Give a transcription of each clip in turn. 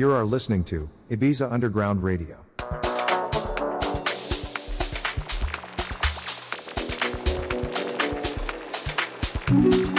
You are listening to Ibiza Underground Radio. Easy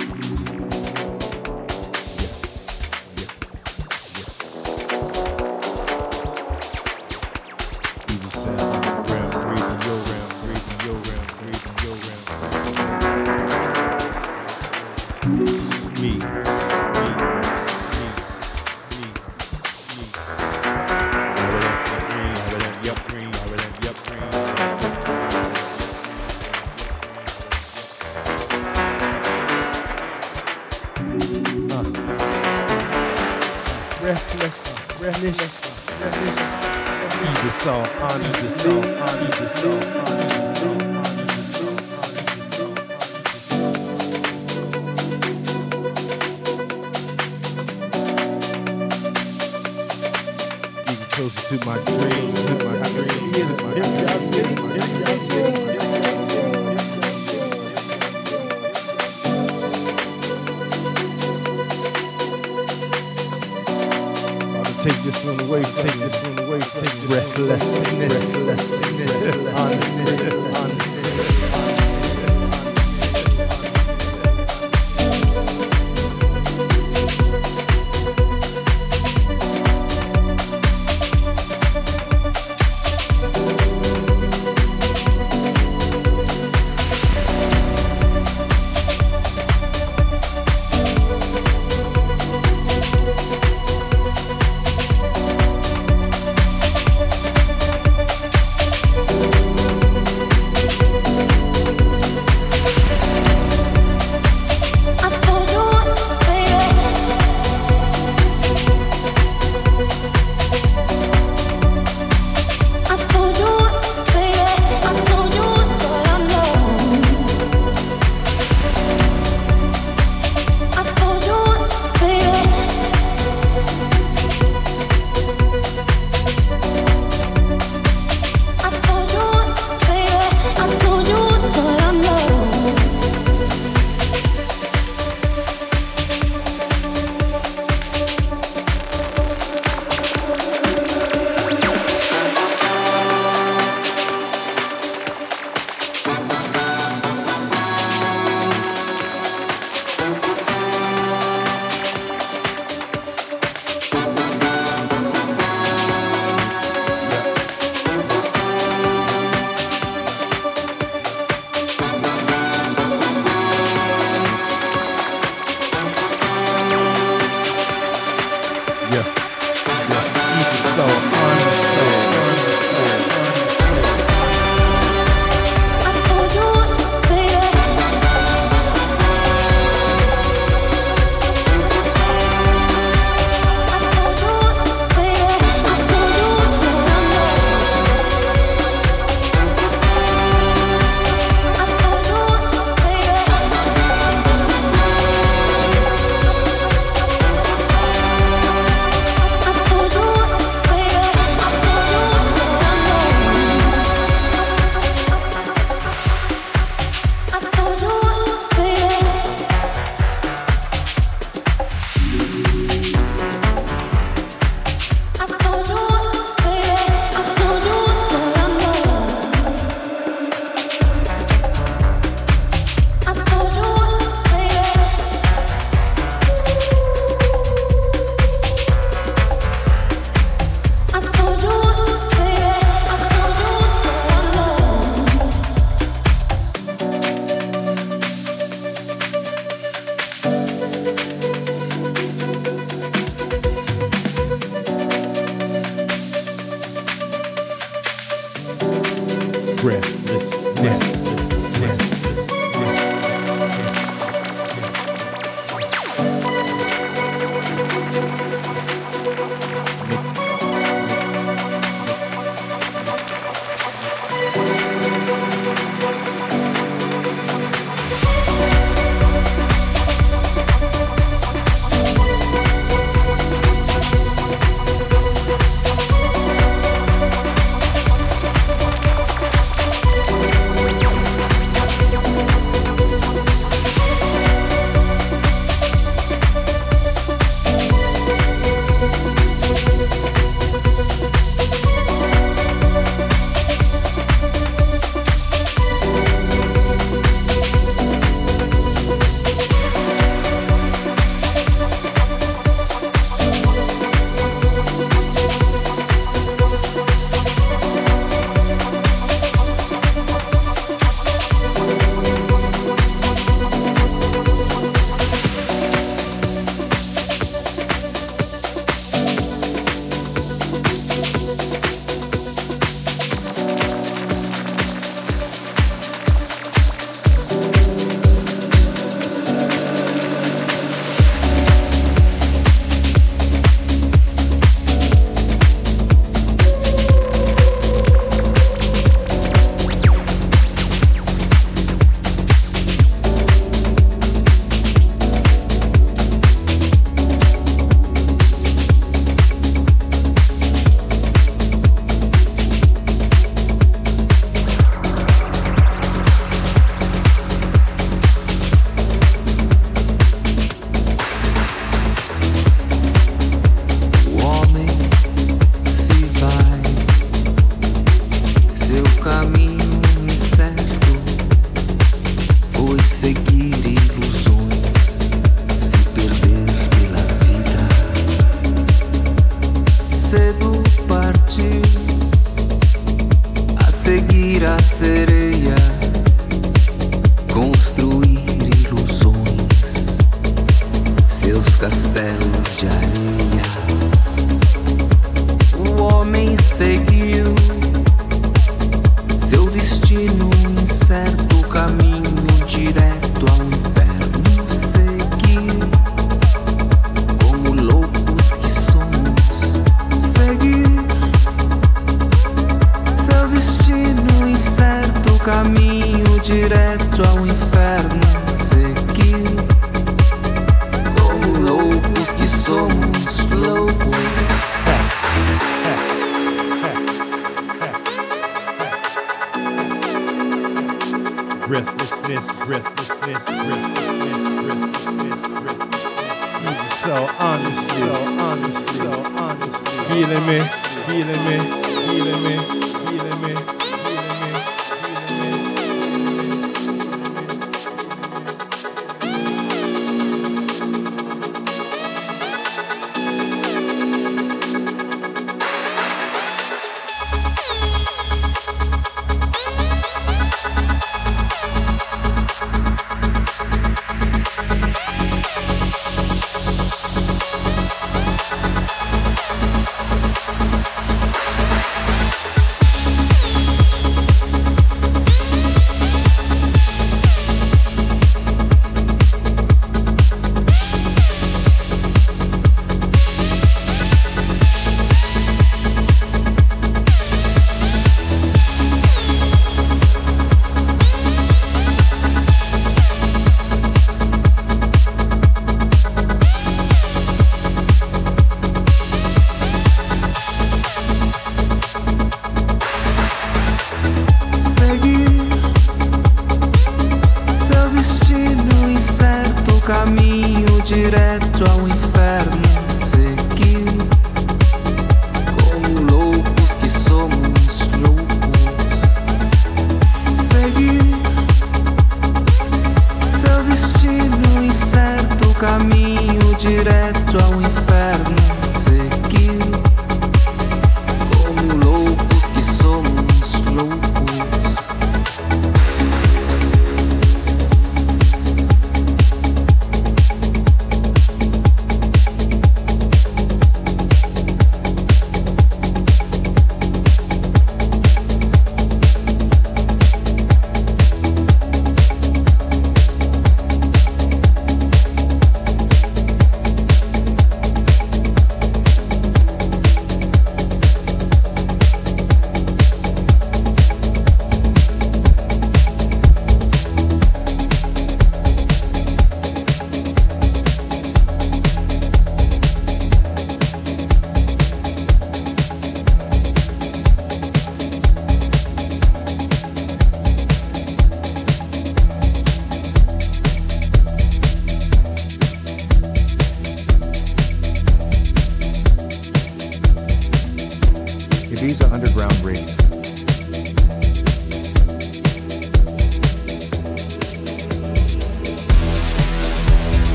so honestly, so honestly, so honestly. Feeling me, feeling me, feeling me.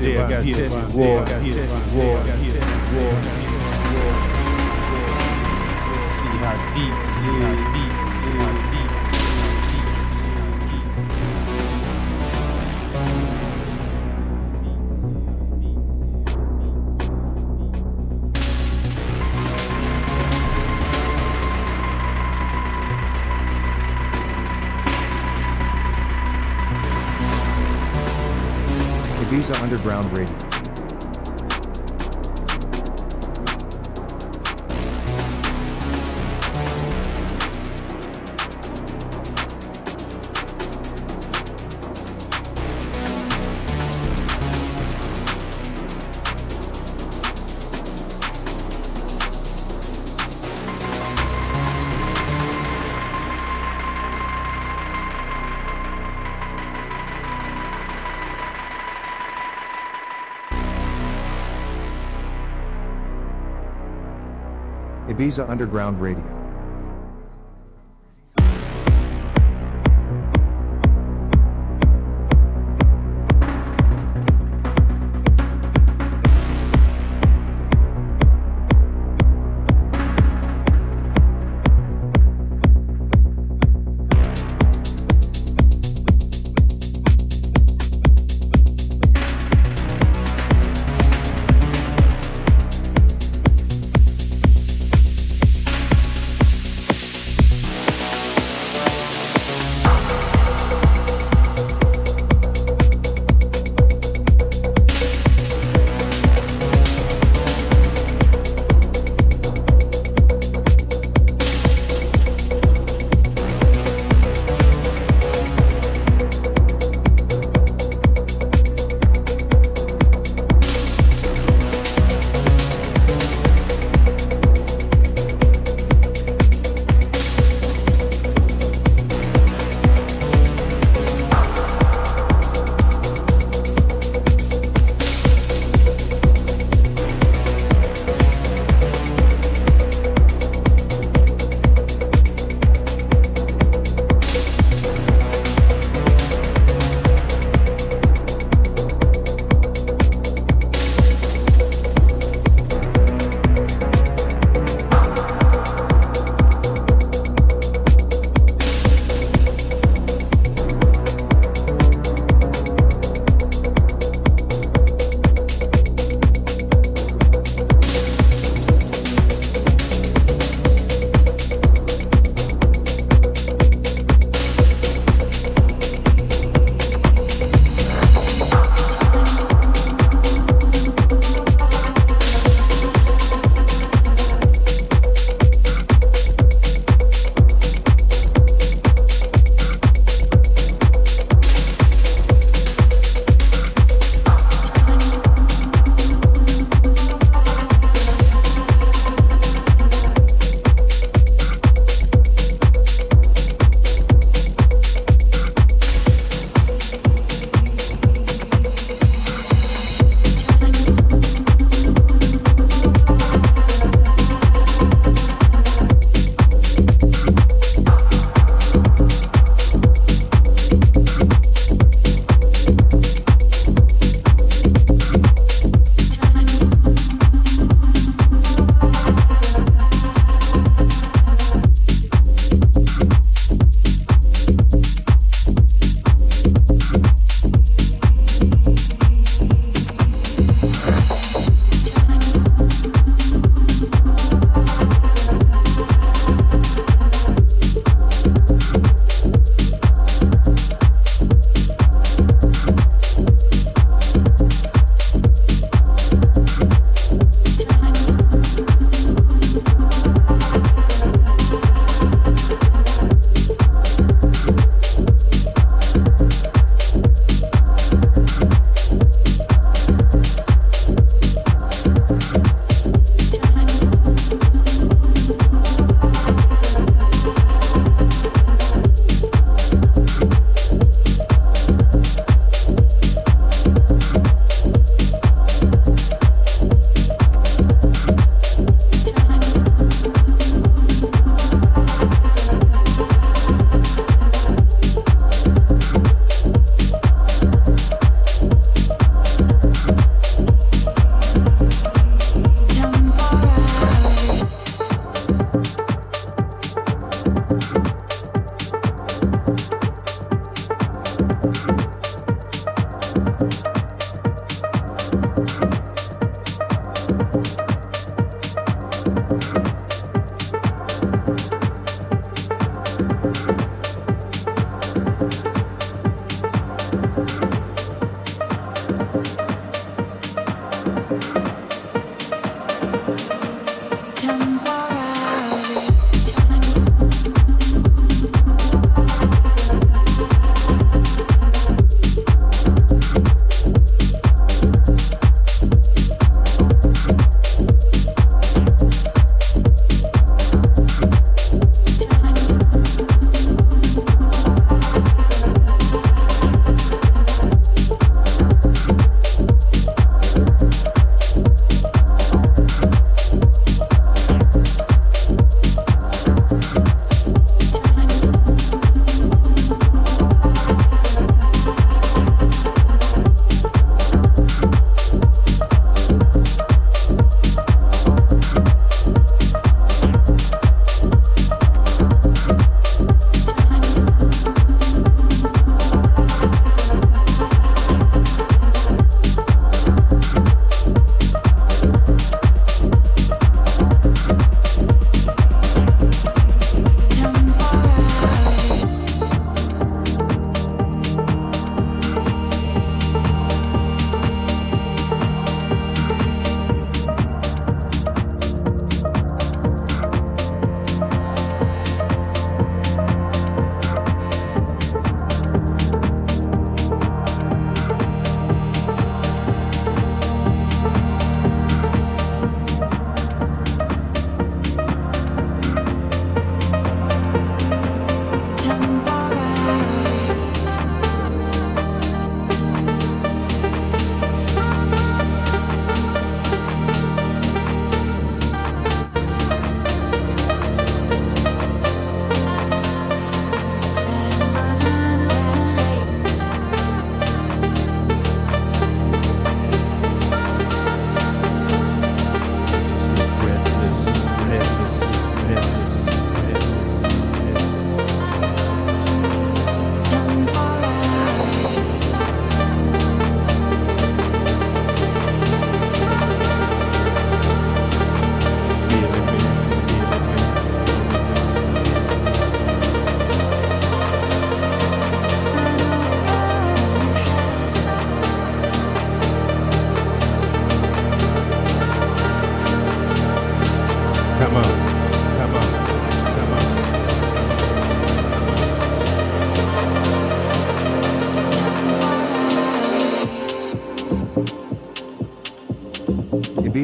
Yeah, I got Ibiza Underground Radio.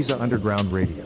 Ibiza Underground Radio.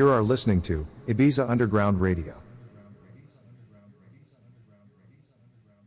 You are listening to Ibiza Underground Radio.